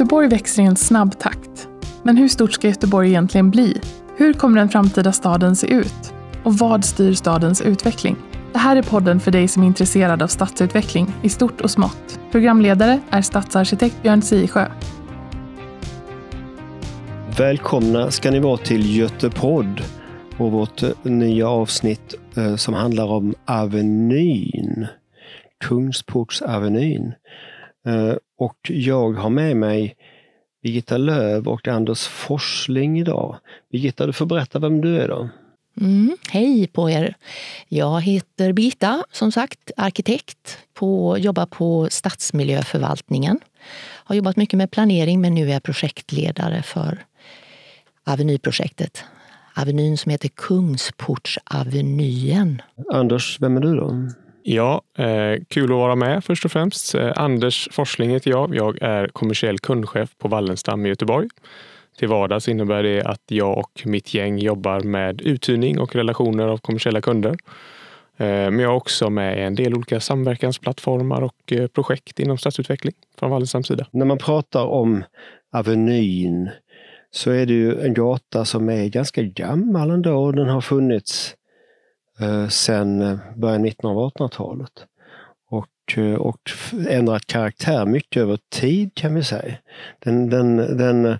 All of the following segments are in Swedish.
Göteborg växer i en snabb takt. Men hur stort ska Göteborg egentligen bli? Hur kommer den framtida staden se ut? Och vad styr stadens utveckling? Det här är podden för dig som är intresserad av stadsutveckling i stort och smått. Programledare är stadsarkitekt Björn Sisjö. Välkomna ska ni vara till Götepodd och vårt eh, nya avsnitt eh, som handlar om Avenyn. Kungsportsavenyn. Eh, och jag har med mig Birgitta Löv och Anders Forsling idag. Birgitta, du får berätta vem du är då. Mm, hej på er! Jag heter Birgitta, som sagt, arkitekt. På, jobbar på stadsmiljöförvaltningen. Har jobbat mycket med planering men nu är jag projektledare för Avenyprojektet. Avenyn som heter Kungsportsavenyen. Anders, vem är du då? Ja, eh, kul att vara med först och främst. Eh, Anders Forsling heter jag. Jag är kommersiell kundchef på Wallenstam i Göteborg. Till vardags innebär det att jag och mitt gäng jobbar med uthyrning och relationer av kommersiella kunder. Eh, men jag är också med i en del olika samverkansplattformar och eh, projekt inom stadsutveckling från Wallenstams sida. När man pratar om Avenyn så är det ju en gata som är ganska gammal ändå. Den har funnits Eh, sen eh, början, mitten av 1900-talet. Och, eh, och ändrat karaktär mycket över tid kan vi säga. Den, den, den,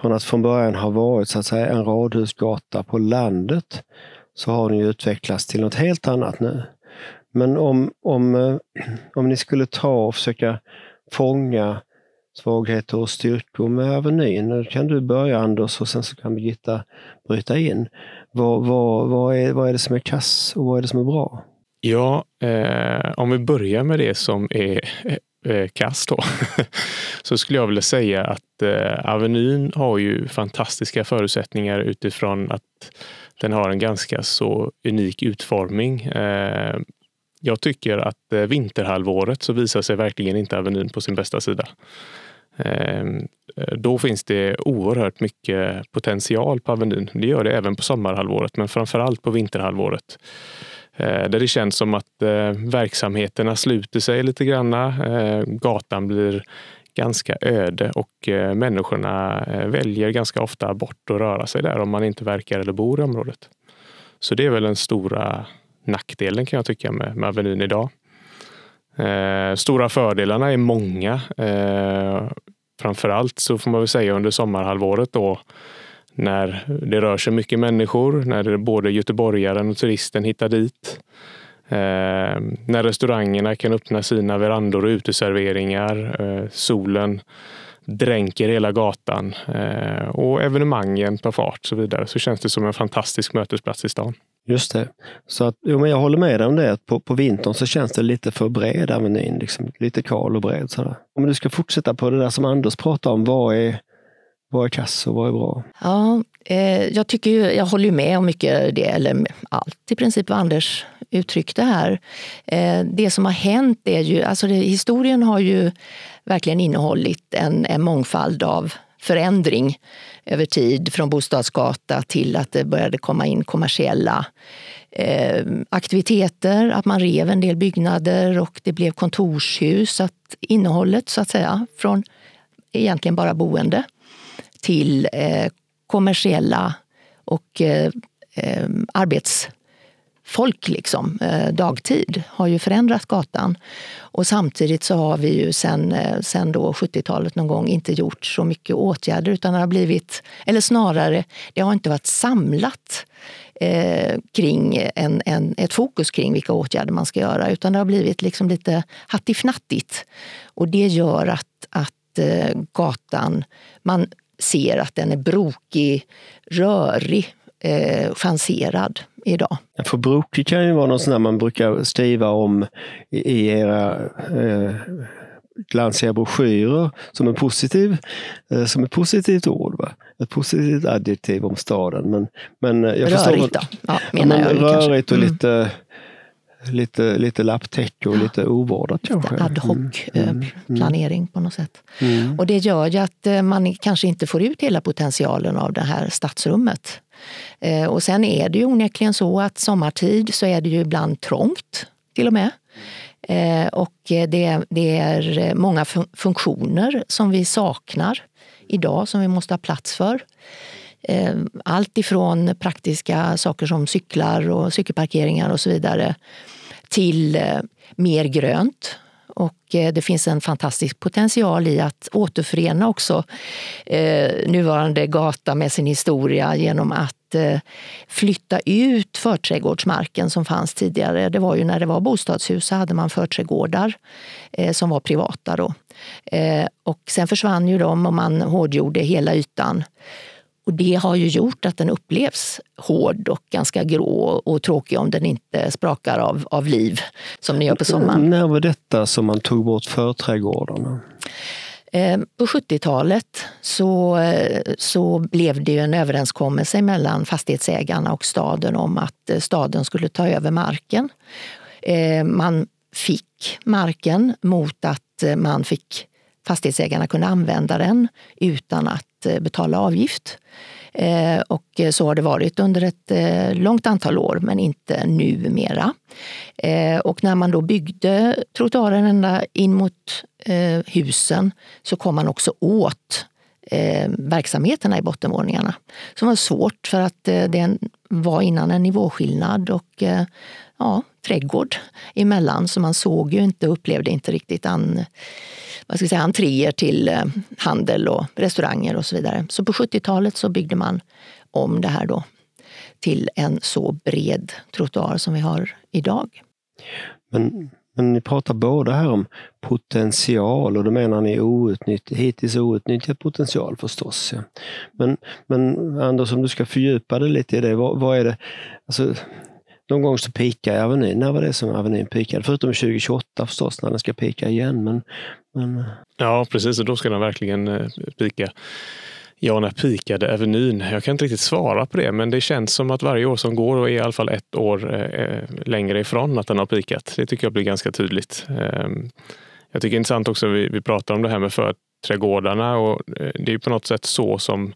från att från början ha varit så att säga en radhusgata på landet så har den ju utvecklats till något helt annat nu. Men om, om, om ni skulle ta och försöka fånga svagheter och styrkor med Avenyn. Nu kan du börja Anders och sen så kan Birgitta bryta in. Vad, vad, vad, är, vad är det som är kass och vad är det som är bra? Ja, eh, om vi börjar med det som är eh, eh kass då, så skulle jag vilja säga att eh, Avenyn har ju fantastiska förutsättningar utifrån att den har en ganska så unik utformning. Eh, jag tycker att eh, vinterhalvåret så visar sig verkligen inte Avenyn på sin bästa sida. Ehm, eh, då finns det oerhört mycket potential på Avenyn. Det gör det även på sommarhalvåret, men framför allt på vinterhalvåret. Eh, där det känns som att eh, verksamheterna sluter sig lite granna. Gatan blir ganska öde och människorna väljer ganska ofta bort att röra sig där om man inte verkar eller bor i området. Så det är väl den stora nackdelen kan jag tycka med, med Avenyn idag. Eh, stora fördelarna är många. Eh, framförallt så får man väl säga under sommarhalvåret då när det rör sig mycket människor, när både göteborgaren och turisten hittar dit. Eh, när restaurangerna kan öppna sina verandor och uteserveringar. Eh, solen dränker hela gatan eh, och evenemangen tar fart och så vidare så känns det som en fantastisk mötesplats i stan. Just det. Så att, jo, men jag håller med dig om det. Att på, på vintern så känns det lite för bred avenyn. Liksom, lite kal och bred. Sådär. Om du ska fortsätta på det där som Anders pratade om. Vad är, vad är kass och vad är bra? Ja, eh, jag, tycker ju, jag håller ju med om mycket det, eller allt i princip vad Anders uttryckte här. Eh, det som har hänt är ju, alltså det, historien har ju verkligen innehållit en, en mångfald av förändring över tid från bostadsgata till att det började komma in kommersiella eh, aktiviteter, att man rev en del byggnader och det blev kontorshus. Att innehållet så att säga från egentligen bara boende till eh, kommersiella och eh, eh arbets folk liksom, eh, dagtid har ju förändrat gatan. Och samtidigt så har vi ju sen, eh, sen då 70-talet någon gång inte gjort så mycket åtgärder utan det har blivit, eller snarare, det har inte varit samlat eh, kring en, en, ett fokus kring vilka åtgärder man ska göra utan det har blivit liksom lite hattifnattigt. Och det gör att, att eh, gatan, man ser att den är brokig, rörig, eh, chanserad idag. För brokig kan ju vara något sånt man brukar skriva om i era eh, glansiga broschyrer som en positiv, eh, som ett positivt ord. Va? Ett positivt adjektiv om staden. Men, men jag rörigt förstår, då, ja, menar ja, jag Rörigt och mm. lite lite, lite lapptäcke och lite ovårdat kanske. Ad hoc mm. Eh, mm. planering på något sätt. Mm. Och det gör ju att eh, man kanske inte får ut hela potentialen av det här stadsrummet. Eh, och sen är det ju onekligen så att sommartid så är det ju ibland trångt till och med. Eh, och det, det är många funktioner som vi saknar idag som vi måste ha plats för. Eh, allt ifrån praktiska saker som cyklar och cykelparkeringar och så vidare till mer grönt och eh, det finns en fantastisk potential i att återförena också eh, nuvarande gata med sin historia genom att eh, flytta ut förträdgårdsmarken som fanns tidigare. Det var ju när det var bostadshus så hade man förträdgårdar som var privata. Då. Och sen försvann ju de och man hårdgjorde hela ytan. Och det har ju gjort att den upplevs hård och ganska grå och tråkig om den inte sprakar av, av liv som den gör på sommaren. När var detta som man tog bort förträdgårdarna? Eh, på 70-talet så, så blev det en överenskommelse mellan fastighetsägarna och staden om att eh, staden skulle ta över marken. Eh, man fick marken mot att man fick fastighetsägarna kunde använda den utan att eh, betala avgift. Eh, och eh, så har det varit under ett långt antal år, men inte numera. Och när man då byggde trottoaren ända in mot husen så kom man också åt verksamheterna i bottenvåningarna. Som var svårt för att det var innan en nivåskillnad och ja, trädgård emellan så man såg ju inte och upplevde inte riktigt an, vad ska jag säga, entréer till eh, handel och restauranger och så vidare. Så på 70-talet så byggde man om det här då till en så bred trottoar som vi har idag. Men, men ni pratar båda här om potential och då menar ni outnytt, hittills outnyttjad potential förstås. Ja. Men, men Anders, om du ska fördjupa dig lite i det, vad, vad är det? Alltså, någon gång så pikar Avenyn. När var det som Avenyn pikade? Förutom 2028 förstås, när den ska pika igen. Men, men... Eh. Ja, precis. Och då ska den verkligen eh, pika. Ja, när pikade Avenyn? Jag kan inte riktigt svara på det, men det känns som att varje år som går är i alla fall ett år eh, eh, längre ifrån att den har pikat. Det tycker jag blir ganska tydligt. Eh, jag tycker det är intressant också, vi, vi pratar om det här med förträdgårdarna och det är på något sätt så som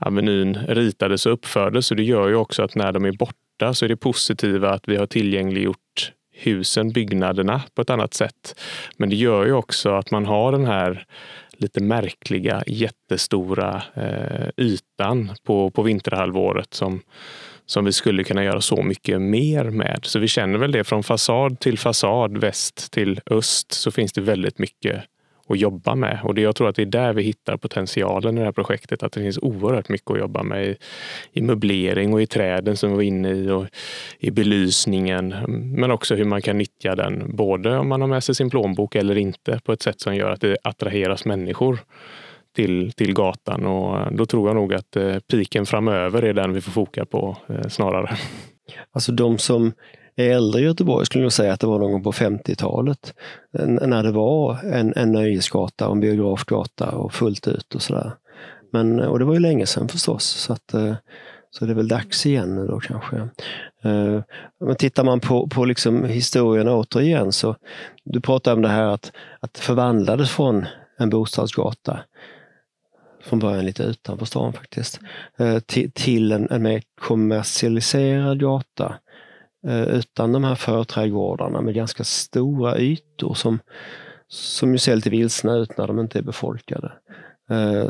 Avenyn ritades och uppfördes. Och det gör ju också att när de är borta borta så är det positiva att vi har tillgängliggjort husen, byggnaderna på ett annat sätt. Men det gör ju också att man har den här lite märkliga jättestora eh, ytan på, på vinterhalvåret som, som vi skulle kunna göra så mycket mer med. Så vi känner väl det från fasad till fasad, väst till öst, så finns det väldigt mycket att jobba med. Och det, jag tror att det är där vi hittar potentialen i det här projektet. Att det finns oerhört mycket att jobba med i, i möblering och i träden som vi var inne i och i belysningen. Men också hur man kan nyttja den, både om man har med sig sin plånbok eller inte, på ett sätt som gör att det attraheras människor till, till gatan. Och eh, då tror jag nog att eh, piken framöver är den vi får foka på eh, snarare. Alltså de som äldre Göteborg skulle jag säga att det var någon gång på 50-talet. Eh, när det var en, en nöjesgata och en biografgata och fullt ut och sådär. Men, eh, och det var ju länge sedan förstås. Så, att, eh, så det är väl dags igen nu då kanske. Men tittar man på, på liksom historien återigen så, du pratar om det här att, att det förvandlades från en bostadsgata från början lite utanför stan faktiskt, till, till en, en mer kommersialiserad gata Eh, utan de här förträdgårdarna med ganska stora ytor som, som ju ser lite vilsna ut när de inte är befolkade. Eh,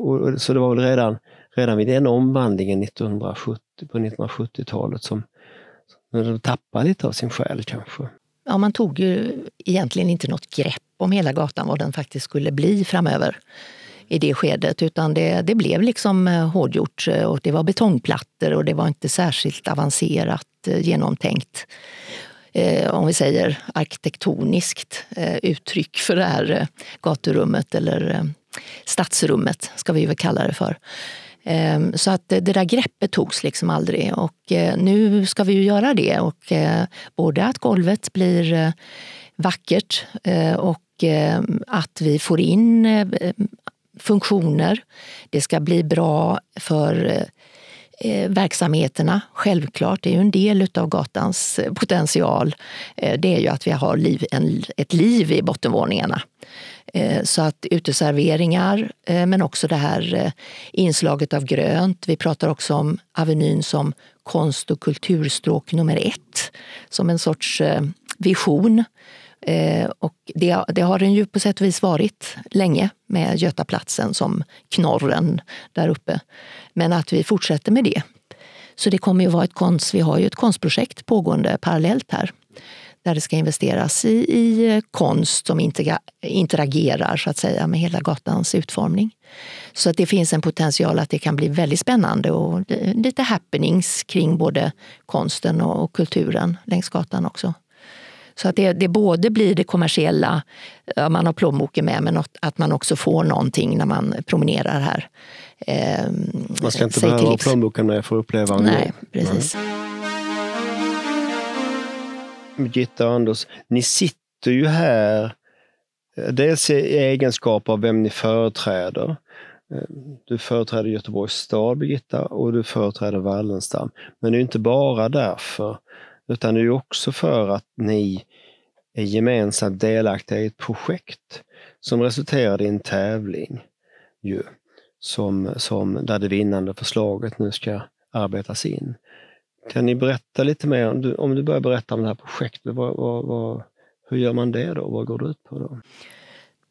och, så det var väl redan, redan vid den omvandlingen 1970, på 1970-talet som de tappade lite av sin själ kanske. Ja, man tog ju egentligen inte något grepp om hela gatan, vad den faktiskt skulle bli framöver i det skedet. Utan det, det blev liksom eh, hårdgjort eh, och det var betongplattor och det var inte särskilt avancerat eh, genomtänkt om vi säger arkitektoniskt uttryck för det här gaturummet eller stadsrummet, ska vi väl kalla det för. Ehm, så att det där greppet togs liksom aldrig och nu ska vi ju göra det. Och både att golvet blir vackert och att vi får in funktioner. Det ska bli bra för eh, verksamheterna, självklart. Det är ju en del av gatans eh, potential. Eh, det är ju att vi har liv, en, ett liv i bottenvåningarna. Eh, så att uteserveringar, eh, men också det här eh, inslaget av grönt. Vi pratar också om Avenyn som konst och kulturstråk nummer ett. Som en sorts vision Eh, och det, det, har den ju på sätt och vis varit länge med Götaplatsen som knorren där uppe. Men att vi fortsätter med det. Så det kommer ju vara ett konst, vi har ju ett konstprojekt pågående parallellt här där det ska investeras i, i konst som interagerar så att säga med hela gatans utformning. Så att det finns en potential att det kan bli väldigt spännande och lite happenings kring både konsten och kulturen längs gatan också. Så att det, det både blir det kommersiella, man har plånboken med, men att man också får någonting när man promenerar här. Eh, man ska inte behöva ha plånboken med för att uppleva en Nej, precis. Birgitta och Anders, ni sitter ju här dels i egenskap av vem ni företräder. Eh, du företräder Göteborgs stad, Birgitta, och du företräder Wallenstam. Men det är inte bara därför, utan det är också för att ni är gemensamt delaktiga i ett projekt som resulterade i en tävling. Ju, som, som, där det vinnande förslaget nu ska arbetas in. Kan ni berätta lite mer, om du, om du börjar berätta om det här projektet, vad, vad, vad, hur gör man det då? Vad går det ut på? då?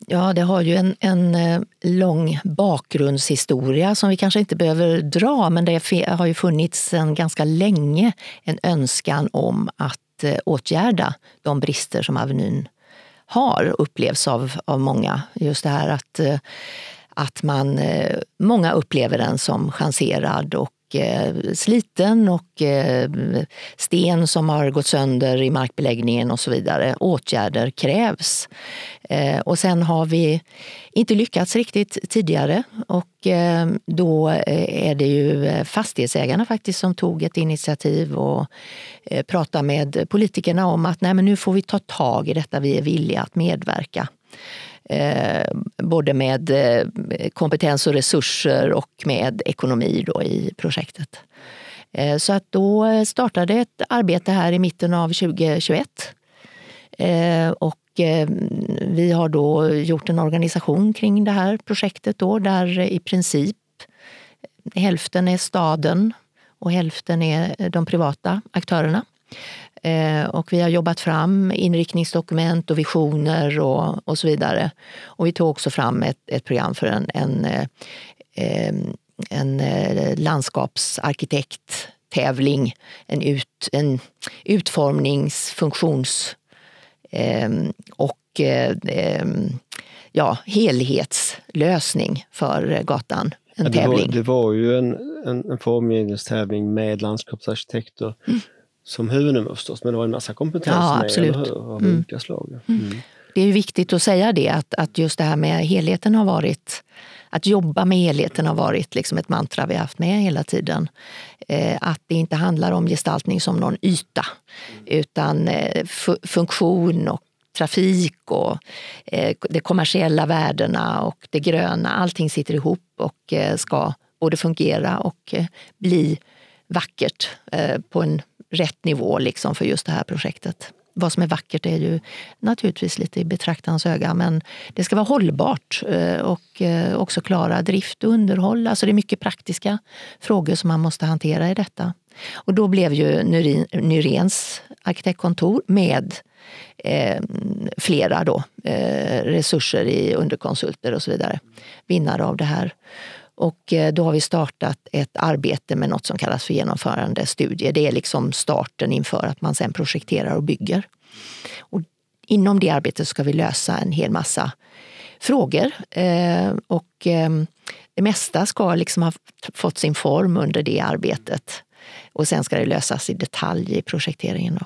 Ja, det har ju en, en eh, lång bakgrundshistoria som vi kanske inte behöver dra, men det har ju funnits sedan ganska länge en önskan om att eh, åtgärda de brister som Avenyn har, upplevs av, av många. Just det här att, eh, att man, många upplever den som chanserad och Eh, sliten och eh, sten som har gått sönder i markbeläggningen och så vidare. Åtgärder krävs. Eh, och sen har vi inte lyckats riktigt tidigare och eh, då eh, är det ju fastighetsägarna faktiskt som tog ett initiativ och pratade med politikerna om att Nej, men nu får vi ta tag i detta, vi är villiga att medverka. Eh, både med eh, kompetens och resurser och med ekonomi då i projektet. Eh, så att då startade ett arbete här i mitten av 2021. Eh, och eh, vi har då gjort en organisation kring det här projektet då, där i princip hälften är staden och hälften är de privata aktörerna. Eh, och vi har jobbat fram inriktningsdokument och visioner och, och så vidare. Och vi tog också fram ett, ett program för en, en, eh, en eh, landskapsarkitekttävling, en, ut, en utformningsfunktions och ja, helhetslösning för gatan. En ja, det, var, det var ju en, en, en formgivningstävling med landskapsarkitekter. Mm som huvudnummer förstås, men det var en massa kompetens ja, med, absolut. hur, av mm. olika slag. Mm. Mm. Det är viktigt att säga det, att, att just det här med helheten har varit att jobba med helheten har varit liksom ett mantra vi har haft med hela tiden. Eh, att det inte handlar om gestaltning som någon yta, utan eh, funktion och trafik och eh, de kommersiella värdena och det gröna. Allting sitter ihop och ska både fungera och bli vackert eh, på en rätt nivå liksom för just det här projektet. Vad som är vackert är ju naturligtvis lite i betraktarens öga men det ska vara hållbart eh, och eh, också klara drift och underhåll. Alltså det är mycket praktiska frågor som man måste hantera i detta. Och då blev ju Nyrens arkitektkontor med eh, flera då, eh, resurser i underkonsulter och så vidare vinnare av det här. Och eh, då har vi startat ett arbete med något som kallas för genomförandestudier. Det är liksom starten inför att man sen projekterar och bygger. Och inom det arbetet ska vi lösa en hel massa frågor. Eh, och ehm, det mesta ska liksom ha fått sin form under det arbetet. Och sen ska det lösas i detalj i projekteringen. Då.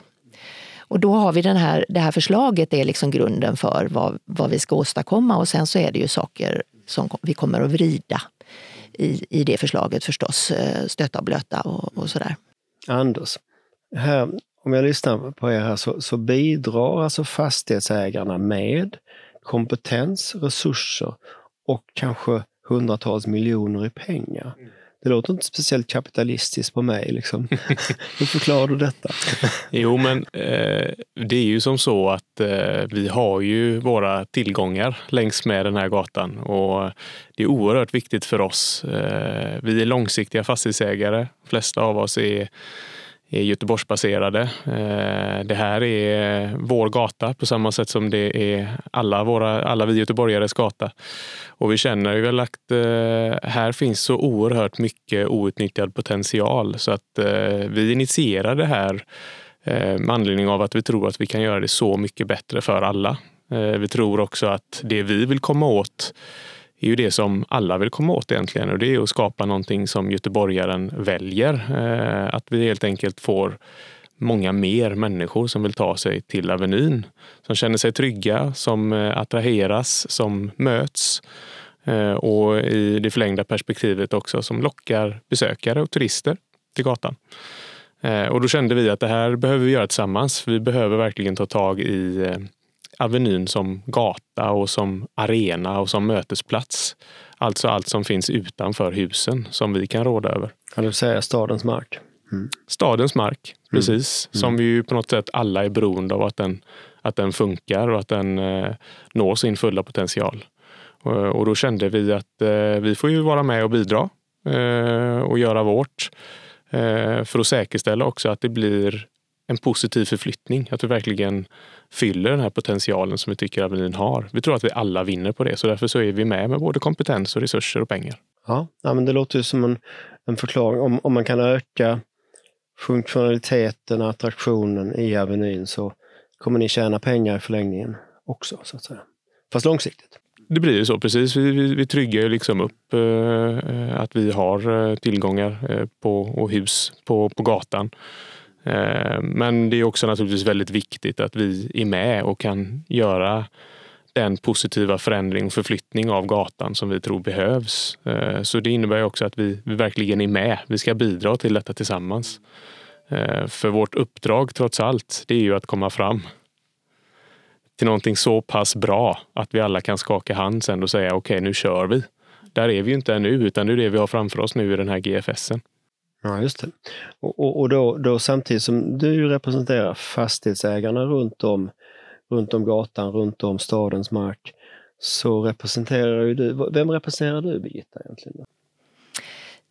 Och då har vi den här, det här förslaget, det är liksom grunden för vad, vad vi ska åstadkomma och sen så är det ju saker som vi kommer att vrida i, i det förslaget förstås, eh, stöta och blöta och, och sådär. Anders, här, om jag lyssnar på er här så, så bidrar alltså fastighetsägarna med kompetens, resurser och kanske hundratals miljoner i pengar. Det låter inte speciellt kapitalistiskt på mig. Liksom. Hur förklarar du detta? jo, men eh, det är ju som så att eh, vi har ju våra tillgångar längs med den här gatan och det är oerhört viktigt för oss. Eh, vi är långsiktiga fastighetsägare. De flesta av oss är är Göteborgsbaserade. Eh, det här är vår gata på samma sätt som det är alla, våra, alla vi göteborgares gata. Och vi känner väl att eh, här finns så oerhört mycket outnyttjad potential så att eh, vi initierar det här med anledning av att vi tror att vi kan göra det så mycket bättre för alla. Vi tror också att det vi vill komma åt är ju det som alla vill komma åt egentligen och det är att skapa någonting som göteborgaren väljer. Eh, att vi helt enkelt får många mer människor som vill ta sig till Avenyn. Som känner sig trygga, som eh, attraheras, som möts eh, och i det förlängda perspektivet också som lockar besökare och turister till gatan. Och då kände vi att det här behöver vi göra tillsammans. Vi behöver verkligen ta tag i Avenyn som gata och som arena och som mötesplats. Alltså allt som finns utanför husen som vi kan råda över. Kan du säga stadens mark? Mm. Stadens mark, mm. precis. Mm. Som vi ju på något sätt alla är beroende av att den, att den funkar och att den eh, når sin fulla potential. Och, och då kände vi att eh, vi får ju vara med och bidra eh, och göra vårt. Eh, för att säkerställa också att det blir en positiv förflyttning. Att vi verkligen fyller den här potentialen som vi tycker Avenyn har. Vi tror att vi alla vinner på det, så därför så är vi med med både kompetens och resurser och pengar. Ja, ja men det låter ju som en, en förklaring. Om, om man kan öka funktionaliteten och attraktionen i Avenyn så kommer ni tjäna pengar i förlängningen också, så att säga. Fast långsiktigt. Det blir ju så, precis. Vi, vi, vi tryggar ju liksom upp eh, att vi har eh, tillgångar eh, på, och hus på, på gatan. Eh, men det är också naturligtvis väldigt viktigt att vi är med och kan göra den positiva förändring och förflyttning av gatan som vi tror behövs. Eh, så det innebär också att vi, vi verkligen är med. Vi ska bidra till detta tillsammans. Eh, för vårt uppdrag trots allt, det är ju att komma fram till någonting så pass bra att vi alla kan skaka hand sen och säga okej, okay, nu kör vi. Där är vi ju inte ännu, utan det är det vi har framför oss nu i den här GFSen. Ja, just det. Och, och, och då, då, samtidigt som du representerar fastighetsägarna runt om, runt om gatan, runt om stadens mark, så representerar ju du, vem representerar du Birgitta egentligen?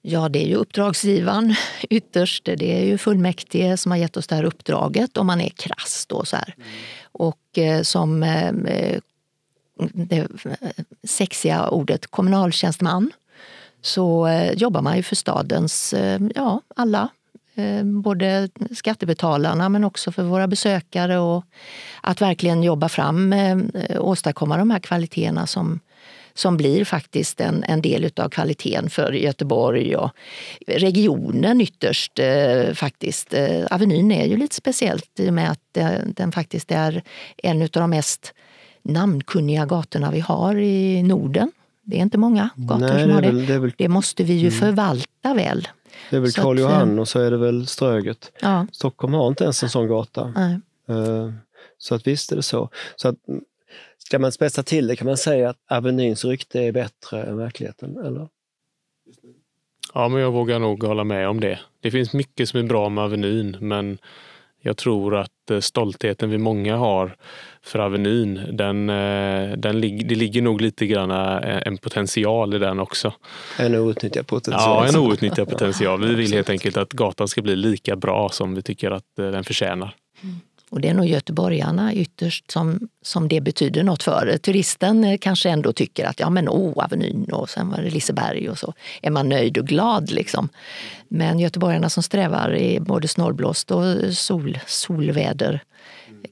Ja, det är ju uppdragsgivaren ytterst. Det är ju fullmäktige som har gett oss det här uppdraget om man är krass då så här. Mm. Och eh, som eh, det sexiga ordet kommunaltjänsteman så eh, jobbar man ju för stadens, eh, ja alla, eh, både skattebetalarna men också för våra besökare och att verkligen jobba fram, eh, åstadkomma de här kvaliteterna som, som blir faktiskt en, en del av kvaliteten för Göteborg och regionen ytterst eh, faktiskt. Eh, Avenyn är ju lite speciellt i och med att den faktiskt är en av de mest namnkunniga gatorna vi har i Norden. Det är inte många gator Nej, som har det. Väl, det, väl, det, måste vi ju mm. förvalta väl. Det är väl Karl Johan och så är det väl Ströget. Ja. Stockholm har inte ens en sån gata. Nej. Uh, så att visst är det så. så att, ska man spetsa till det kan man säga att Avenyns rykte är bättre än verkligheten, eller? Ja, men jag vågar nog hålla med om det. Det finns mycket som är bra med Avenyn, men jag tror att eh, stoltheten vi många har för Avenyn, den, eh, den, det ligger nog lite grann eh, en potential i den också. En outnyttjad potential. Ja, en outnyttjad potential. Vi vill helt enkelt att gatan ska bli lika bra som vi tycker att den förtjänar. Mm. Och det är nog göteborgarna ytterst som, som det betyder något för. Turisten eh, kanske ändå tycker att ja men åh, Avenyn och sen var det Liseberg och så är man nöjd och glad. Liksom. Men göteborgarna som strävar i både snålblåst och sol, solväder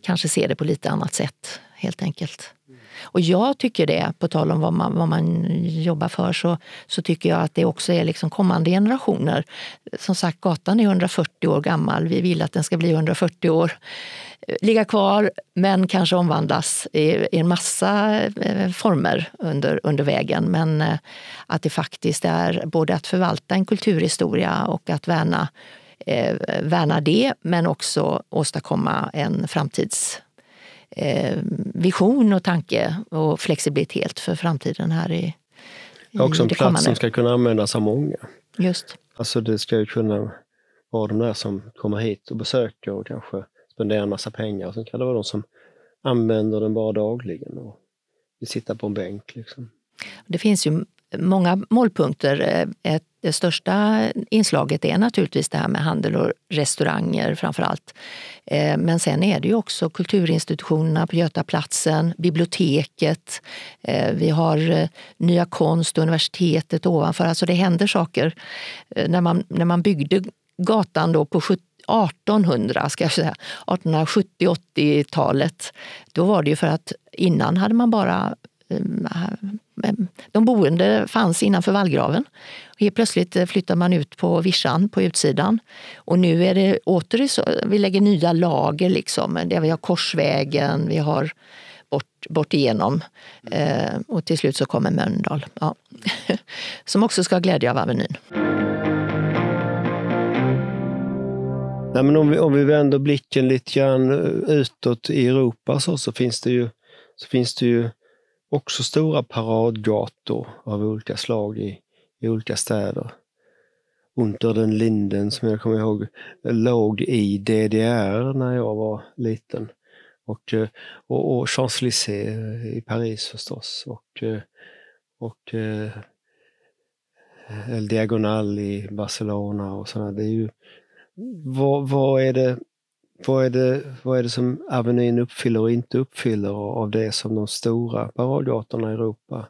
kanske ser det på lite annat sätt helt enkelt. Och jag tycker det, på tal om vad man, vad man jobbar för, så, så tycker jag att det också är liksom kommande generationer. Som sagt, gatan är 140 år gammal. Vi vill att den ska bli 140 år ligga kvar men kanske omvandlas i, i en massa eh, former under, under vägen. Men eh, att det faktiskt är både att förvalta en kulturhistoria och att värna, eh, värna det men också åstadkomma en framtids vision och tanke och flexibilitet för framtiden här i, i Också en plats som ska kunna användas av många. Just. Alltså det ska ju kunna vara de där som kommer hit och besöker och kanske spenderar en massa pengar. Sen kan det vara de som använder den bara dagligen och vill sitta på en bänk. Liksom. Det finns ju många målpunkter. Ett det största inslaget är naturligtvis det här med handel och restauranger framför allt. Eh, men sen är det ju också kulturinstitutionerna på Götaplatsen, biblioteket, eh, vi har eh, Nya Konst och universitetet ovanför. Alltså det händer saker. När man, när man byggde gatan då på 1800, ska jag säga, 1870-80-talet, då var det ju för att innan hade man bara Eh, de boende fanns innanför vallgraven. Helt plötsligt eh, flyttar man ut på vischan på utsidan. Och nu är det åter så, vi lägger nya lager. Liksom. Vi har Korsvägen, vi har bort, bort igenom. Eh, och till slut så kommer Mölndal. Ja. Som också ska ha glädje av Avenyn. Nej, men om, vi, om vi vänder blicken lite grann utåt i Europa så, så, finns det ju, så finns det ju också stora paradgator av olika slag i, i olika städer. Unter den Linden, som jag kommer ihåg, låg i DDR när jag var liten. Och, eh, och, och Champs-Élysées i Paris förstås. Och, eh, och eh, El Diagonal i Barcelona och sådana. Det är ju, vad, vad, är det, vad, är det, vad är det som Avenyn uppfyller och inte uppfyller av det som de stora paradgatorna i Europa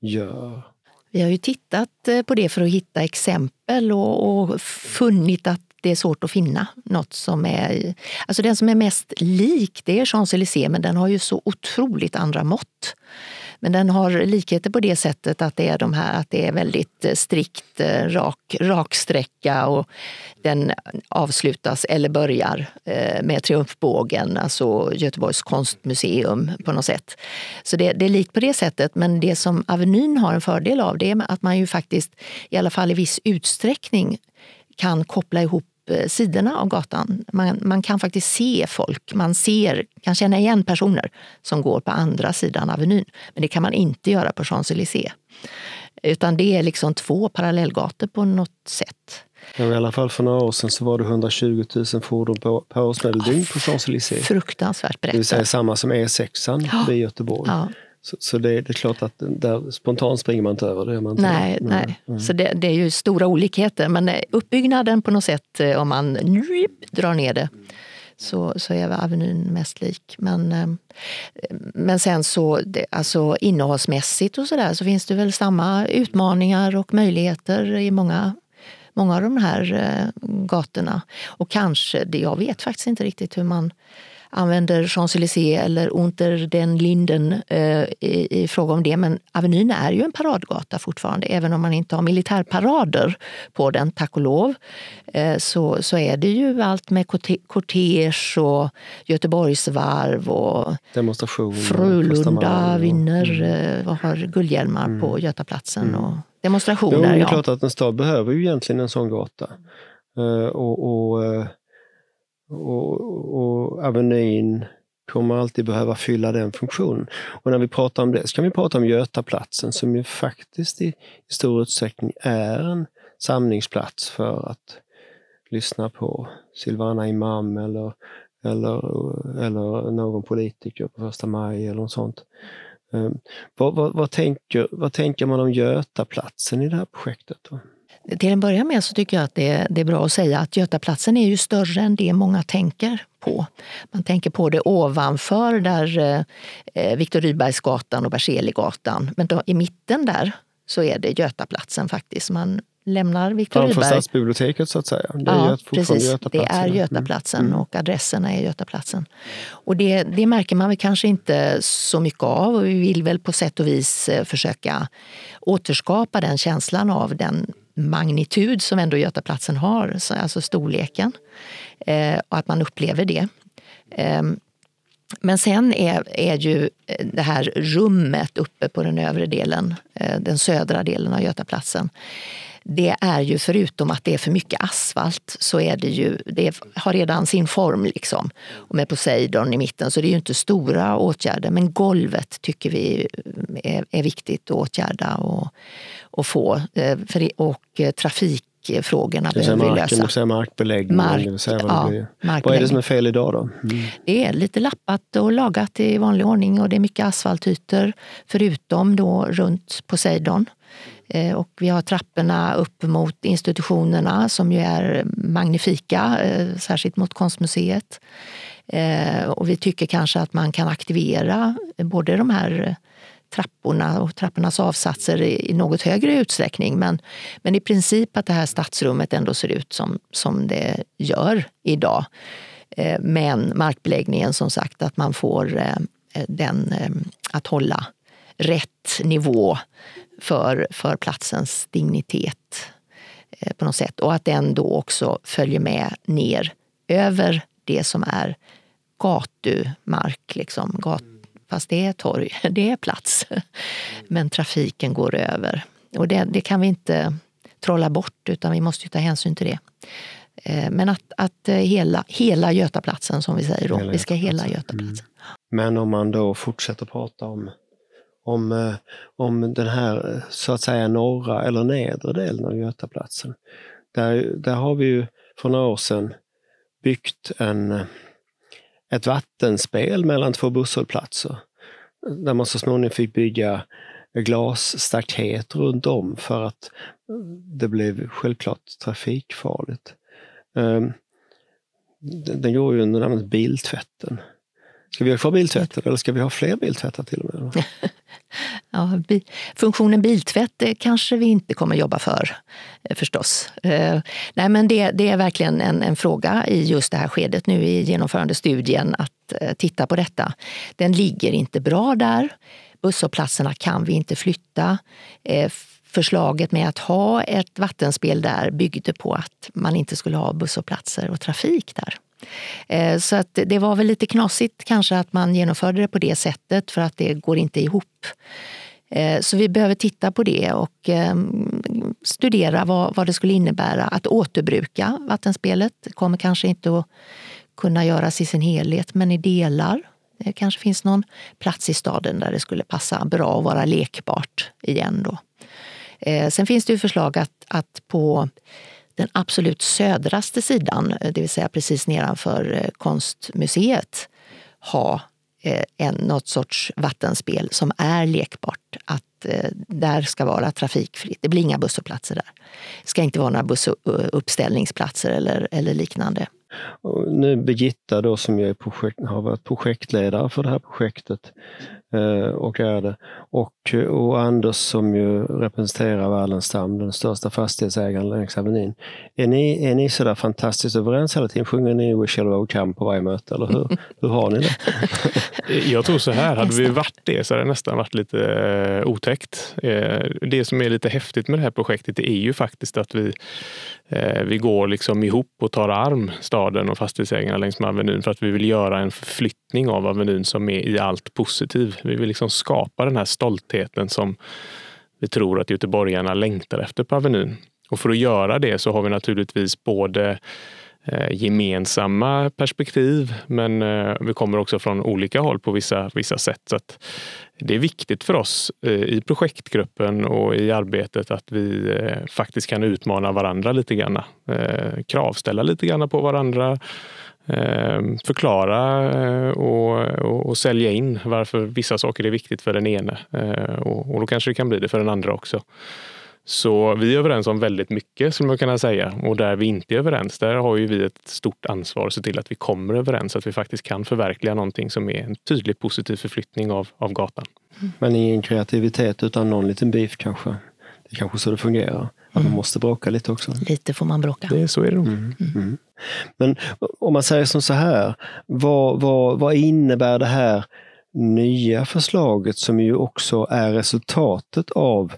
gör? Vi har ju tittat eh, på det för att hitta exempel och, och funnit att det är svårt att finna något som är... Alltså den som är mest lik det är Champs-Élysées men den har ju så otroligt andra mått. Men den har likheter på det sättet att det är, de här, att det är väldigt eh, strikt eh, rak, raksträcka och den avslutas eller börjar eh, med Triumfbågen, alltså Göteborgs konstmuseum på något sätt. Så det, det är likt på det sättet, men det som Avenyn har en fördel av det är att man ju faktiskt i alla fall i viss utsträckning kan koppla ihop sidorna av gatan. Man, man, kan faktiskt se folk, man ser, kan känna igen personer som går på andra sidan Avenyn. Men det kan man inte göra på Champs-Élysées. Utan det är liksom två parallellgator på något sätt. Ja, I alla fall för några år sedan så var det 120 000 fordon på, per årsmedeldygn på Champs-Élysées. Fruktansvärt berättat. Det vill säga samma som E6 ja. i Göteborg. Ja. Så, så det, det, är klart att där, spontant springer man inte över det. Man nej, nej. nej. Mm. Så det, det, är ju stora olikheter. Men eh, uppbyggnaden på något sätt, eh, om man drar ner det, så, så är Avenyn mest lik. Men, eh, men sen så alltså innehållsmässigt och så där så finns det väl samma utmaningar och möjligheter i många många av de här gatorna. Och kanske, det, jag vet faktiskt inte riktigt hur man använder Champs-Élysées eller Unter den Linden eh, i, i, fråga om det. Men Avenyn är ju en paradgata fortfarande, även om man inte har militärparader på den, tack och lov. Eh, så, så är det ju allt med kortege och Göteborgsvarv och Demonstration. Frölunda vinner, mm. eh, har guldhjälmar mm. på Götaplatsen. Mm. Och demonstrationer. Jo, det är klart att en stad behöver ju egentligen en sån gata. Uh, och, och uh, och, och Avenyn kommer alltid behöva fylla den funktionen. Och när vi pratar om det så kan vi prata om Götaplatsen som ju faktiskt i, i stor utsträckning är en samlingsplats för att lyssna på Silvana Imam eller, eller, eller någon politiker på första maj eller något sånt. Um, vad, vad, vad, tänker, vad tänker man om Götaplatsen i det här projektet? Då? Till en början med så tycker jag att det, det, är bra att säga att Götaplatsen är ju större än det många tänker på. Man tänker på det ovanför där eh, Viktor Rydbergsgatan och Berzeligatan. Men då, i mitten där så är det Götaplatsen faktiskt. Man lämnar Viktor Rydberg. Framför stadsbiblioteket så att säga. Det är ja, precis. Det är Götaplatsen mm. och adresserna är Götaplatsen. Och det, det märker man väl kanske inte så mycket av och vi vill väl på sätt och vis eh, försöka återskapa den känslan av den magnitud som ändå Götaplatsen har, alltså storleken. Eh, och att man upplever det. Eh, men sen är, är ju eh, det här rummet uppe på den övre delen, eh, den södra delen av Götaplatsen. Det är ju förutom att det är för mycket asfalt så är det ju, det har redan sin form liksom. Och med Poseidon i mitten så det är ju inte stora åtgärder. Men golvet tycker vi är, är viktigt att åtgärda och, och få. Eh, och eh, trafikfrågorna behöver vi lösa. Säga markbeläggning. Mark, vad, ja, vad är det som är fel idag då? Mm. Det är lite lappat och lagat i vanlig ordning och det är mycket asfaltytor förutom då runt Poseidon. Eh, och vi har trapporna upp mot institutionerna som ju är magnifika, särskilt mot Konstmuseet. Och vi tycker kanske att man kan aktivera både de här trapporna och trappornas avsatser i något högre utsträckning. Men, men i princip att det här stadsrummet ändå ser ut som, som det gör idag. Eh, men markbeläggningen som sagt, att man får eh, den eh, att hålla rätt nivå för, för platsens dignitet på något sätt. Och att den då också följer med ner över det som är gatumark. Liksom. Gat, fast det är torg, det är plats. Men trafiken går över. Och det, det kan vi inte trolla bort utan vi måste ta hänsyn till det. Eh, men att, att eh, hela, hela Götaplatsen som vi säger då, hela vi ska hela Götaplatsen. Mm. Men om man då fortsätter prata om om, eh, om den här så att säga norra eller nedre delen av Götaplatsen. Där, där har vi ju för några år sedan byggt en, ett vattenspel mellan två busshållplatser. Där man så småningom fick bygga glasstaket runt om för att det blev självklart trafikfarligt. Ehm, den går ju under namnet biltvätten. Ska vi ha kvar biltvätten eller ska vi ha fler biltvättar till och med? ja, bi funktionen biltvätt kanske vi inte kommer jobba för eh, förstås. Eh, nej, men det, det är verkligen en, en, fråga i just det här skedet nu i genomförandestudien att eh, titta på detta. Den ligger inte bra där. Busshållplatserna kan vi inte flytta. Eh, förslaget med att ha ett vattenspel där byggde på att man inte skulle ha busshållplatser och trafik där. Eh, så att det var väl lite knasigt kanske att man genomförde det på det sättet för att det går inte ihop. Eh, så vi behöver titta på det och ehm, studera vad, vad det skulle innebära att återbruka vattenspelet. Det kommer kanske inte att kunna göras i sin helhet, men i delar. Det kanske finns någon plats i staden där det skulle passa bra att vara lekbart igen. Då. Eh, sen finns det ju förslag att, att på den absolut södraste sidan, eh, det vill säga precis nedanför eh, konstmuseet, ha eh, en, något sorts vattenspel som är lekbart. Att där ska vara trafikfritt. Det blir inga busshållplatser där. Det ska inte vara några bussuppställningsplatser eller, eller liknande. Och nu Birgitta då som är projekt, har varit projektledare för det här projektet och är det. Och, och Anders som ju representerar Wallenstam, den största fastighetsägaren längs Avenyn. Är ni, är ni sådär fantastiskt överens hela tiden? Sjunger ni We shall overcome på varje möte, eller hur? hur har ni det? Jag tror så här, hade vi varit det så hade det nästan varit lite eh, otäckt. Eh, det som är lite häftigt med det här projektet är ju faktiskt att vi Eh, Eh, vi går liksom ihop och tar arm, staden och fastighetsägarna längs med Avenyn för att vi vill göra en förflyttning av Avenyn som är i allt positiv. Vi vill liksom skapa den här stoltheten som vi tror att göteborgarna längtar efter på Avenyn. Och för att göra det så har vi naturligtvis både Eh, gemensamma perspektiv men eh, vi kommer också från olika håll på vissa, vissa sätt. Så det är viktigt för oss eh, i projektgruppen och i arbetet att vi faktiskt kan utmana varandra lite grann. Kravställa lite grann på varandra. Förklara och, och, och, sälja in varför vissa saker är viktigt för den ene. Och, och då kanske det kan bli det för den andra också. Så vi är överens om väldigt mycket skulle man kunna säga. Och där vi inte är överens, där har ju vi ett stort ansvar att se till att vi kommer överens, så att vi faktiskt kan förverkliga någonting som är en tydlig positiv förflyttning av, av gatan. Men ingen kreativitet utan någon liten beef kanske? Det är kanske så det fungerar? Att man måste bråka lite också? Lite får man bråka. Det, så är det nog. Mm. Mm. Men om man säger som så här, vad, vad, vad innebär det här nya förslaget som ju också är resultatet av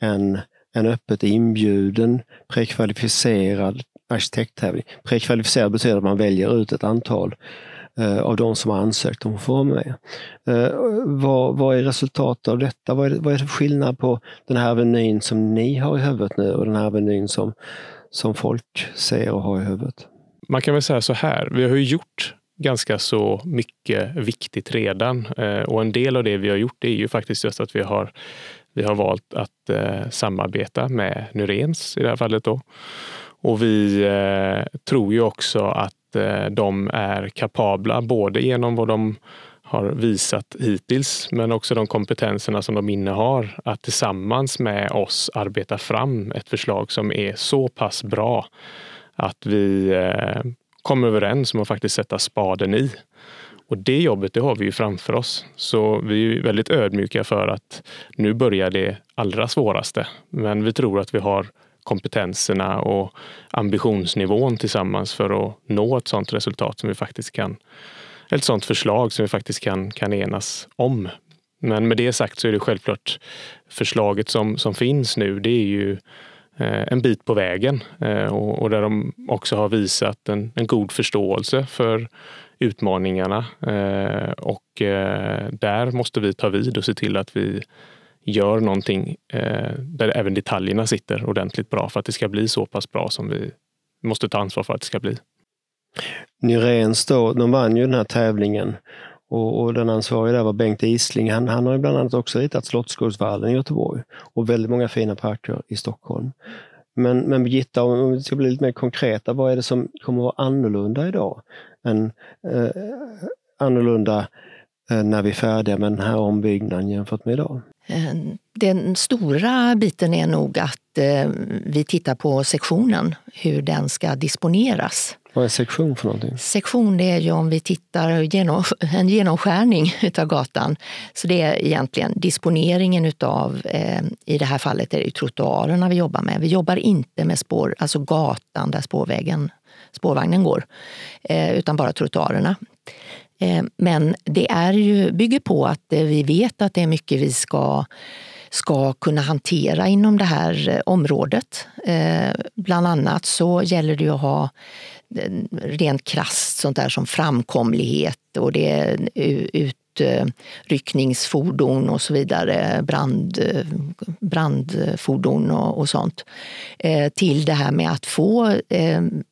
en en öppet inbjuden prekvalificerad arkitekttävling. Prekvalificerad betyder att man väljer ut ett antal eh, av de som har ansökt om att få vara med. Eh, vad, vad, är resultatet av detta? Vad är, vad är det för skillnad på den här avenyn som ni har i huvudet nu och den här avenyn som, som folk ser och har i huvudet? Man kan väl säga så här, vi har ju gjort ganska så mycket viktigt redan eh, och en del av det vi har gjort är ju faktiskt just att vi har vi har valt att eh, samarbeta med Nyrens i det här fallet. Då. Och vi eh, tror ju också att eh, de är kapabla, både genom vad de har visat hittills, men också de kompetenserna som de innehar, att tillsammans med oss arbeta fram ett förslag som är så pass bra att vi eh, kommer överens om att faktiskt sätta spaden i. Och det jobbet det har vi ju framför oss. Så vi är väldigt ödmjuka för att nu börjar det allra svåraste. Men vi tror att vi har kompetenserna och ambitionsnivån tillsammans för att nå ett sådant resultat som vi faktiskt kan, ett sådant förslag som vi faktiskt kan, kan enas om. Men med det sagt så är det självklart förslaget som, som finns nu, det är ju eh, en bit på vägen eh, och, och, där de också har visat en, en god förståelse för utmaningarna eh, och eh, där måste vi ta vid och se till att vi gör någonting eh, där även detaljerna sitter ordentligt bra för att det ska bli så pass bra som vi måste ta ansvar för att det ska bli. Nyrens då, de vann ju den här tävlingen och, och den ansvariga där var Bengt Isling. Han, han har ju bland annat också ritat Slottsskogsvallen i Göteborg och väldigt många fina parker i Stockholm. Men, men Birgitta, om vi ska bli lite mer konkreta, vad är det som kommer att vara annorlunda idag? än eh, annorlunda eh, när vi är färdiga med den här ombyggnaden jämfört med idag? Eh, den stora biten är nog att eh, vi tittar på sektionen, hur den ska disponeras. Vad är sektion för någonting? Sektion det är ju om vi tittar genom, en genomskärning utav gatan. Så det är egentligen disponeringen utav, eh, i det här fallet är det trottoarerna vi jobbar med. Vi jobbar inte med spår, alltså gatan där spårvägen, spårvagnen går, eh, utan bara trottoarerna. Eh, men det är ju, bygger på att eh, vi vet att det är mycket vi ska, ska kunna hantera inom det här eh, området. Bland annat så gäller det att ha rent krasst sånt där som framkomlighet och det är utryckningsfordon och så vidare, brand, brandfordon och, och sånt. Till det här med att få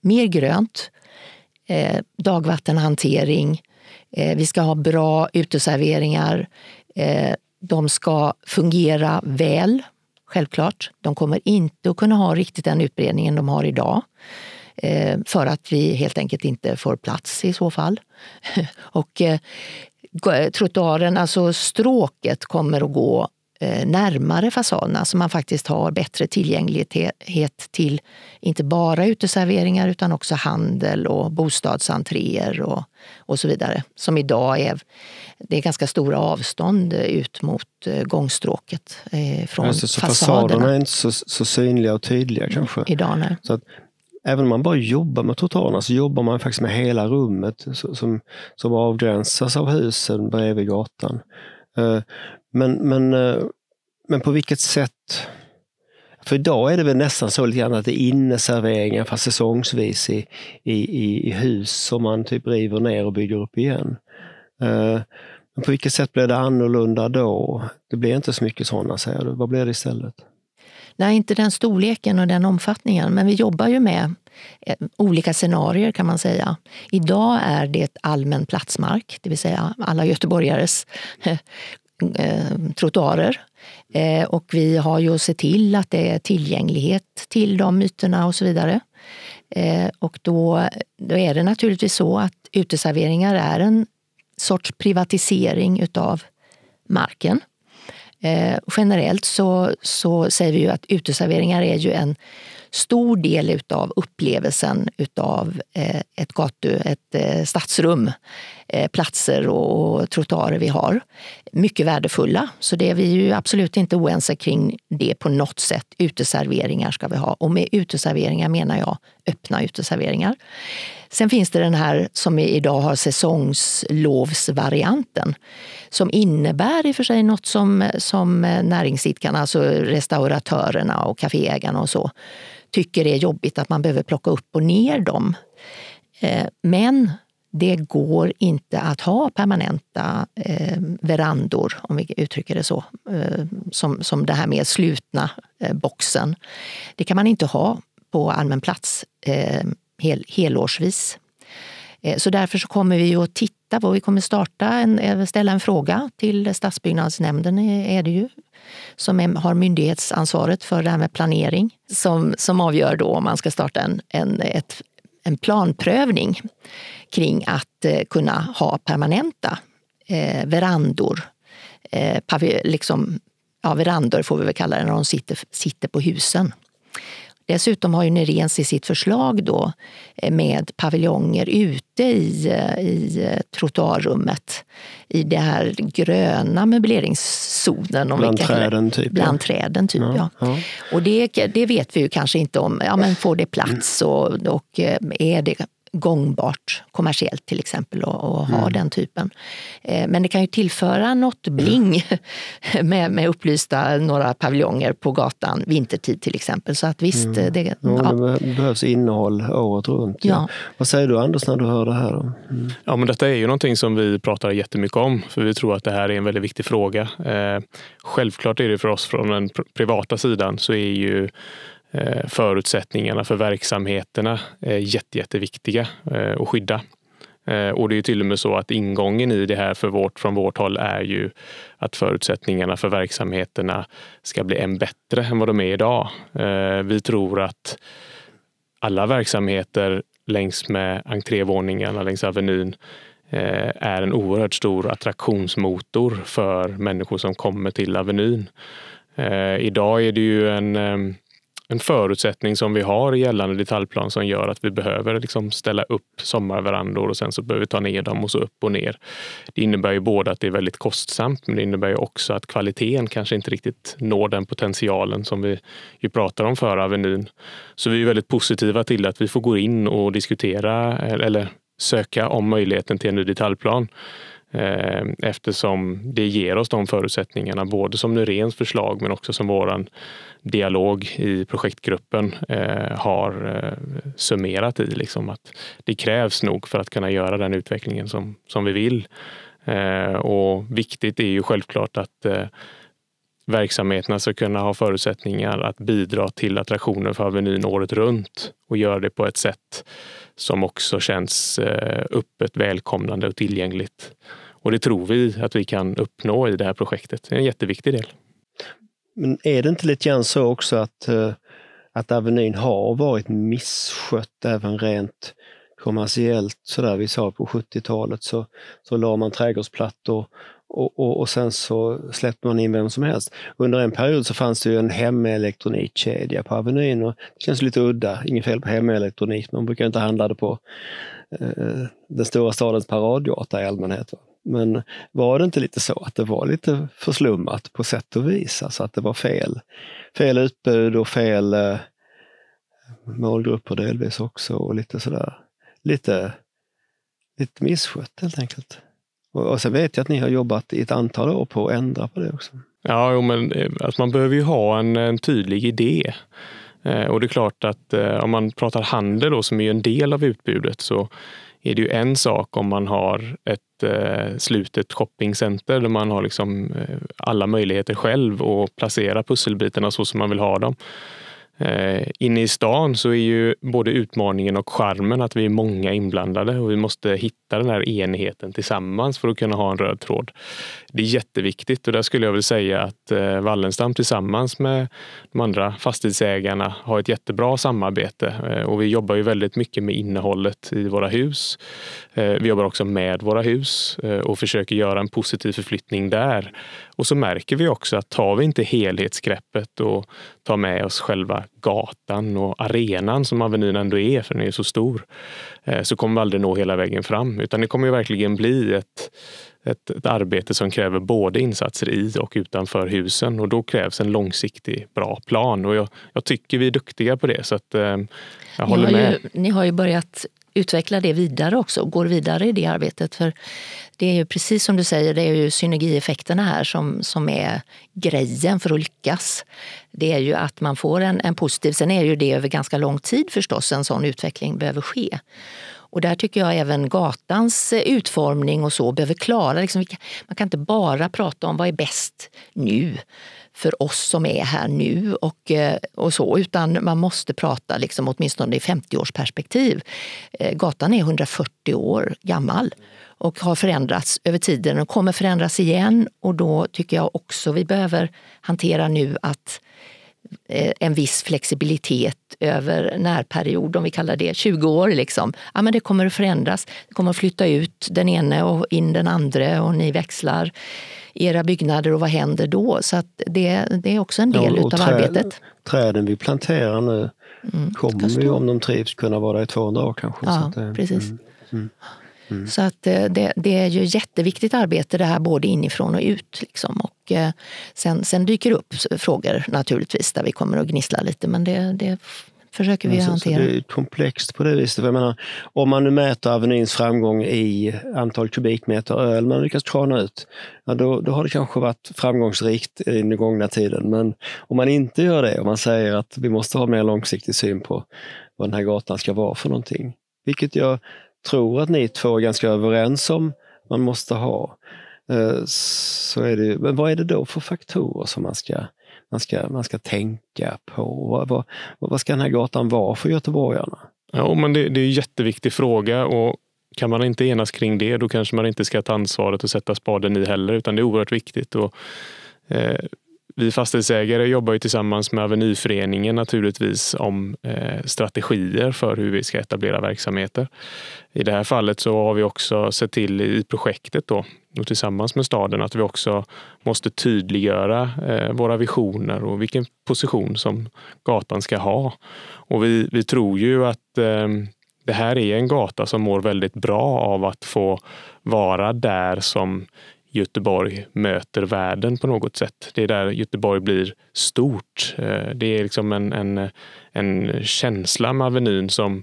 mer grönt, dagvattenhantering, Eh, Eh, vi ska ha bra uteserveringar. Eh, de ska fungera väl, självklart. De kommer inte att kunna ha riktigt den utbredningen de har idag. Eh, för att vi helt enkelt inte får plats i så fall. Och eh, trottoaren, alltså stråket, kommer att gå närmare fasaderna så man faktiskt har bättre tillgänglighet till inte bara uteserveringar utan också handel och bostadsentréer och, och så vidare. Som idag är, det är ganska stora avstånd ut mot eh, gångstråket eh, från alltså, så fasaderna. Fasaderna är inte så, så synliga och tydliga kanske? Idag nej. Så att, även om man bara jobbar med trottoarerna så jobbar man faktiskt med hela rummet som, som avgränsas av husen bredvid gatan. Men, men, eh, men på vilket sätt? För idag är det väl nästan så lite grann att det är inneserveringar fast säsongsvis i, i, i hus som man typ river ner och bygger upp igen. Eh, men på vilket sätt blir det annorlunda då? Det blir inte så mycket sådana, säger du. Vad blir det istället? Nej, inte den storleken och den omfattningen, men vi jobbar ju med eh, olika scenarier kan man säga. Idag är det allmän platsmark, det vill säga alla göteborgares eh, trottoarer. Eh, och vi har ju att se till att det är tillgänglighet till de ytorna och så vidare. Eh, och då, då är det naturligtvis så att uteserveringar är en sorts privatisering utav marken. Eh, generellt så, så säger vi ju att uteserveringar är ju en stor del utav upplevelsen utav eh, ett gatu, ett eh, stadsrum, Eh, platser och trottoarer vi har. Mycket värdefulla, så det är vi ju absolut inte oense kring det på något sätt. Uteserveringar ska vi ha och med uteserveringar menar jag öppna uteserveringar. Sen finns det den här som vi idag har säsongslovsvarianten som innebär i och för sig något som, som näringsidkarna, alltså restauratörerna och kaféägarna och så, tycker är jobbigt att man behöver plocka upp och ner dem. Eh, men det går inte att ha permanenta eh, verandor, om vi uttrycker det så, eh, som, som det här med slutna eh, boxen. Det kan man inte ha på allmän plats eh, hel, helårsvis. Eh, så därför så kommer vi att titta på, vi kommer starta en, eh, ställa en fråga till stadsbyggnadsnämnden eh, är det ju, som är, har myndighetsansvaret för det här med planering, som, som avgör då om man ska starta en, en, ett, en planprövning kring att eh, kunna ha permanenta eh, verandor. Eh, liksom, ja, verandor får vi väl kalla det när de sitter, sitter på husen. Dessutom har ju Nerens i sitt förslag då eh, med paviljonger ute i, eh, i eh, trottoarrummet i det här gröna möbleringszonen. Om bland träden typ? Bland ja. träden typ, ja. ja. Och det, det vet vi ju kanske inte om. Ja, men får det plats och, och är det gångbart kommersiellt till exempel och, och ha mm. den typen. Eh, men det kan ju tillföra något bling med, med upplysta några paviljonger på gatan vintertid till exempel. Så att visst, mm. det, ja, det behövs innehåll året runt. Ja. ja. Vad säger du Anders när du hör det här? Mm. Ja, men detta är ju någonting som vi pratar jättemycket om för vi tror att det här är en väldigt viktig fråga. Eh, självklart är det för oss från den privata sidan så är ju Eh, förutsättningarna för verksamheterna är jätte, jätteviktiga eh, att skydda. Eh, och det är till och med så att ingången i det här för vårt, från vårt håll är ju att förutsättningarna för verksamheterna ska bli än bättre än vad de är idag. Vi tror att alla verksamheter längs med entrévåningarna längs Avenyn är en oerhört stor attraktionsmotor för människor som kommer till Avenyn. Idag är det ju en ehm, en förutsättning som vi har i gällande detaljplan som gör att vi behöver liksom ställa upp sommarverandor och sen så behöver vi ta ner dem och så upp och ner. Det innebär ju både att det är väldigt kostsamt men det innebär ju också att kvaliteten kanske inte riktigt når den potentialen som vi ju pratar om för Avenyn. Så vi är väldigt positiva till att vi får gå in och diskutera eller söka om möjligheten till en ny detaljplan Eh, eftersom det ger oss de förutsättningarna både som Nyréns förslag men också som våran dialog i projektgruppen eh, har eh, summerat i. Liksom att det krävs nog för att kunna göra den utvecklingen som, som vi vill. Och viktigt är ju självklart att verksamheterna ska kunna ha förutsättningar att bidra till attraktioner för Avenyn året runt och göra det på ett sätt som också känns eh, öppet, välkomnande och tillgängligt. Och det tror vi att vi kan uppnå i det här projektet. Det är en jätteviktig del. Men är det inte lite grann så också att, eh, att Avenyn har varit misskött även rent kommersiellt sådär. Vi sa på 70-talet så, så la man trädgårdsplattor och, och, och, sen så släppte man in vem som helst. Under en period så fanns det ju en hemelektronikkedja på Avenyn och det känns lite udda. Inget fel på hemelektronik, man brukar inte handla det på eh, den stora stadens paradgata i allmänhet. Va? Men var det inte lite så att det var lite förslummat på sätt och vis? Alltså att det var fel, fel utbud och fel eh, målgrupper delvis också och lite sådär, lite, lite misskött helt enkelt. Och, och sen vet jag att ni har jobbat i ett antal år på att ändra på det också. Ja, jo, men eh, alltså man behöver ju ha en, en tydlig idé. Eh, och det är klart att eh, om man pratar handel då, som är en del av utbudet så är det ju en sak om man har ett eh, slutet shoppingcenter där man har liksom, eh, alla möjligheter själv att placera pusselbitarna så som man vill ha dem. Eh, inne i stan så är ju både utmaningen och charmen att vi är många inblandade och vi måste hitta den här enheten tillsammans för att kunna ha en röd tråd. Det är jätteviktigt och där skulle jag vilja säga att eh, Wallenstam tillsammans med de andra fastighetsägarna har ett jättebra samarbete eh, och vi jobbar ju väldigt mycket med innehållet i våra hus. Vi jobbar också med våra hus och försöker göra en positiv förflyttning där. Och så märker vi också att tar vi inte helhetsgreppet och tar med oss själva gatan och arenan som Avenyn ändå är, för den är så stor, eh, så kommer vi aldrig nå hela vägen fram. Utan det kommer ju verkligen bli ett, ett, ett, arbete som kräver både insatser i och utanför husen och då krävs en långsiktig bra plan. Och jag, jag tycker vi är duktiga på det. Så att, eh, jag håller ni med. Ju, ni har ju börjat utveckla det vidare också och går vidare i det arbetet. För det är ju precis som du säger, det är ju synergieffekterna här som, som är grejen för att lyckas. Det är ju att man får en, en positiv, sen är ju det över ganska lång tid förstås en sån utveckling behöver ske. Och där tycker jag även gatans eh, utformning och så behöver klara, liksom, man kan inte bara prata om vad är bäst nu för oss som är här nu och, eh, och så, utan man måste prata liksom åtminstone i 50-årsperspektiv. Eh, gatan är 140 år gammal och har förändrats över tiden och kommer förändras igen och då tycker jag också vi behöver hantera nu att en viss flexibilitet över närperiod, om vi kallar det 20 år. Liksom. Ja, men det kommer att förändras. Det kommer att flytta ut den ene och in den andra och ni växlar era byggnader och vad händer då? Så att det, det är också en del ja, utav träd, arbetet. Träden vi planterar nu mm, kommer ju om de trivs kunna vara i 200 år kanske. Ja, eh, precis. Mm, mm. Mm. Så att eh, det, det, är ju jätteviktigt arbete det här både inifrån och ut. Liksom. Och eh, sen, sen dyker det upp frågor naturligtvis där vi kommer att gnissla lite men det, det försöker vi alltså, hantera. det är komplext på det viset. Jag menar, om man nu mäter Avenyns framgång i antal kubikmeter öl man lyckas krana ut, ja, då, då har det kanske varit framgångsrikt i den gångna tiden. Men om man inte gör det, och man säger att vi måste ha mer långsiktig syn på vad den här gatan ska vara för någonting, vilket jag tror att ni två är ganska överens om man måste ha. Eh, så är det, men vad är det då för faktorer som man ska, man ska, man ska tänka på? Vad, vad, vad ska den här gatan vara för göteborgarna? Ja, men det, det är en jätteviktig fråga och kan man inte enas kring det, då kanske man inte ska ta ansvaret och sätta spaden i heller, utan det är oerhört viktigt. Och, eh, vi fastighetsägare jobbar ju tillsammans med Avenyföreningen naturligtvis om eh, strategier för hur vi ska etablera verksamheter. I det här fallet så har vi också sett till i projektet då, och tillsammans med staden att vi också måste tydliggöra eh, våra visioner och vilken position som gatan ska ha. Och vi, vi tror ju att eh, det här är en gata som mår väldigt bra av att få vara där som Göteborg möter världen på något sätt. Det är där Göteborg blir stort. Eh, det är liksom en, en, en känsla med Avenyn som,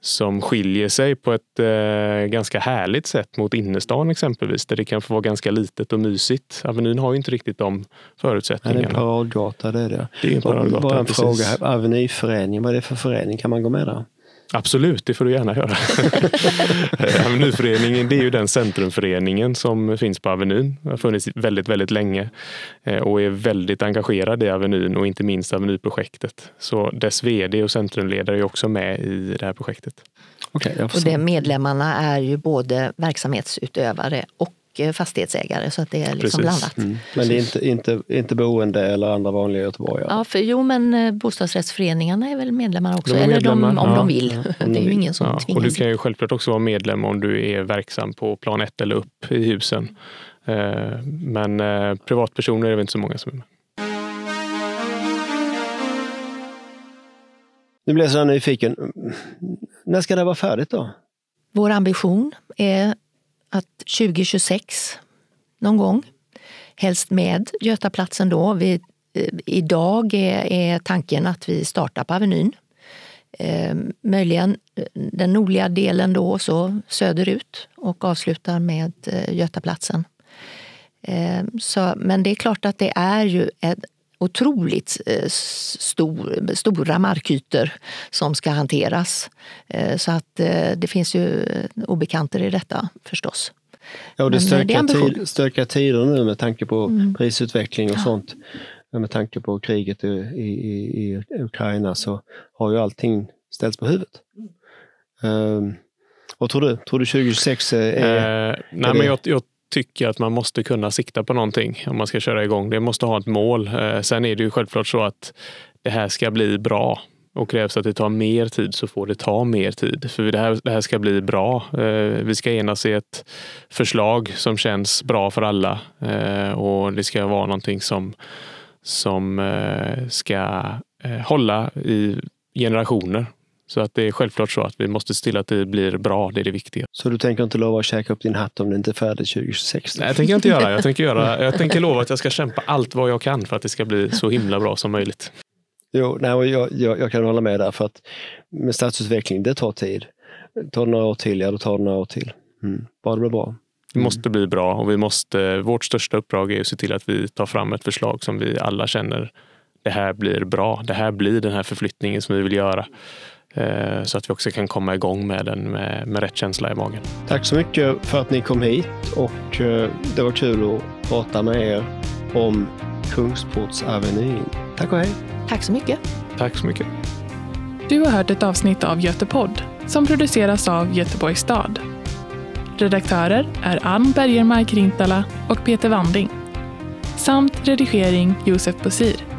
som skiljer sig på ett eh, ganska härligt sätt mot innerstan exempelvis, där det kan få vara ganska litet och mysigt. Avenyn har ju inte riktigt de förutsättningarna. Det är en paradgata, det är det. det är en paradgata, Bara en precis. fråga, Avenyföreningen, vad är det för förening? Kan man gå med där? Absolut, det får du gärna göra. Avenyföreningen det är ju den centrumföreningen som finns på Avenyn. Har funnits väldigt, väldigt länge eh, och är väldigt engagerad i Avenyn och inte minst Avenyprojektet. Så dess vd och centrumledare är också med i det här projektet. Okay, och det medlemmarna är ju både verksamhetsutövare och Eh, fastighetsägare så att det är liksom blandat. Mm. Men det är inte, inte, inte boende eller andra vanliga göteborgare? Ja, för, jo men eh, bostadsrättsföreningarna är väl medlemmar också, de eller de, om ja, de vill. Ja, det är ju ingen som ja, tvingas. Och du kan ju självklart också vara medlem om du är verksam på plan 1 eller upp i husen. Eh, men privatpersoner är det inte så många som är med. Nu blir jag så nyfiken. När ska det vara färdigt då? Vår ambition är att 2026 någon gång, helst med Götaplatsen då. Vi, eh, idag är, är tanken att vi startar på Avenyn. Eh, möjligen den nordliga delen då så söderut och avslutar med eh, Götaplatsen. Eh, så, men det är klart att det är ju ett otroligt eh, stor, stora markytor som ska hanteras. Eh, så att eh, det finns ju obekanter i detta förstås. Ja, och det stökar, tid, stökar tider nu med tanke på mm. prisutveckling och ja. sånt. Med tanke på kriget i, i, i, Ukraina så har ju allting ställts på huvudet. Um, vad tror du? Tror du 2026 är... Eh, nej, men jag, jag tycker att man måste kunna sikta på någonting om man ska köra igång. Det måste ha ett mål. Eh, sen är det ju självklart så att det här ska bli bra. Och krävs att det tar mer tid så får det ta mer tid. För det här, det här ska bli bra. Eh, vi ska enas i ett förslag som känns bra för alla. Eh, och det ska vara någonting som, som ska hålla i generationer. Så att det är självklart så att vi måste se till att det blir bra, det är det viktiga. Så du tänker inte lova att käka upp din hatt om det inte är färdigt 2026? Nej, jag tänker inte göra. Jag tänker, göra, jag tänker lova att jag ska kämpa allt vad jag kan för att det ska bli så himla bra som möjligt. Jo, nej, jag, jag, jag kan hålla med där för att med stadsutveckling, det tar tid. Tar det några år till, ja då tar det några år till. Mm. Bara det blir bra. Det måste bli bra och vi måste, vårt största uppdrag är att se till att vi tar fram ett förslag som vi alla känner det här blir bra. Det här blir den här förflyttningen som vi vill göra. Eh, så att vi också kan komma igång med den med, med rätt känsla i magen. Tack så mycket för att ni kom hit och eh, det var kul att prata med er om Kungsportsavenyn. Tack och hej! Tack så mycket! Tack så mycket! Du har hört ett avsnitt av Götepodd som produceras av Göteborgs stad. Redaktörer är Ann Bergermark Rintala och Peter Wanding. Samt redigering Josef Bosir.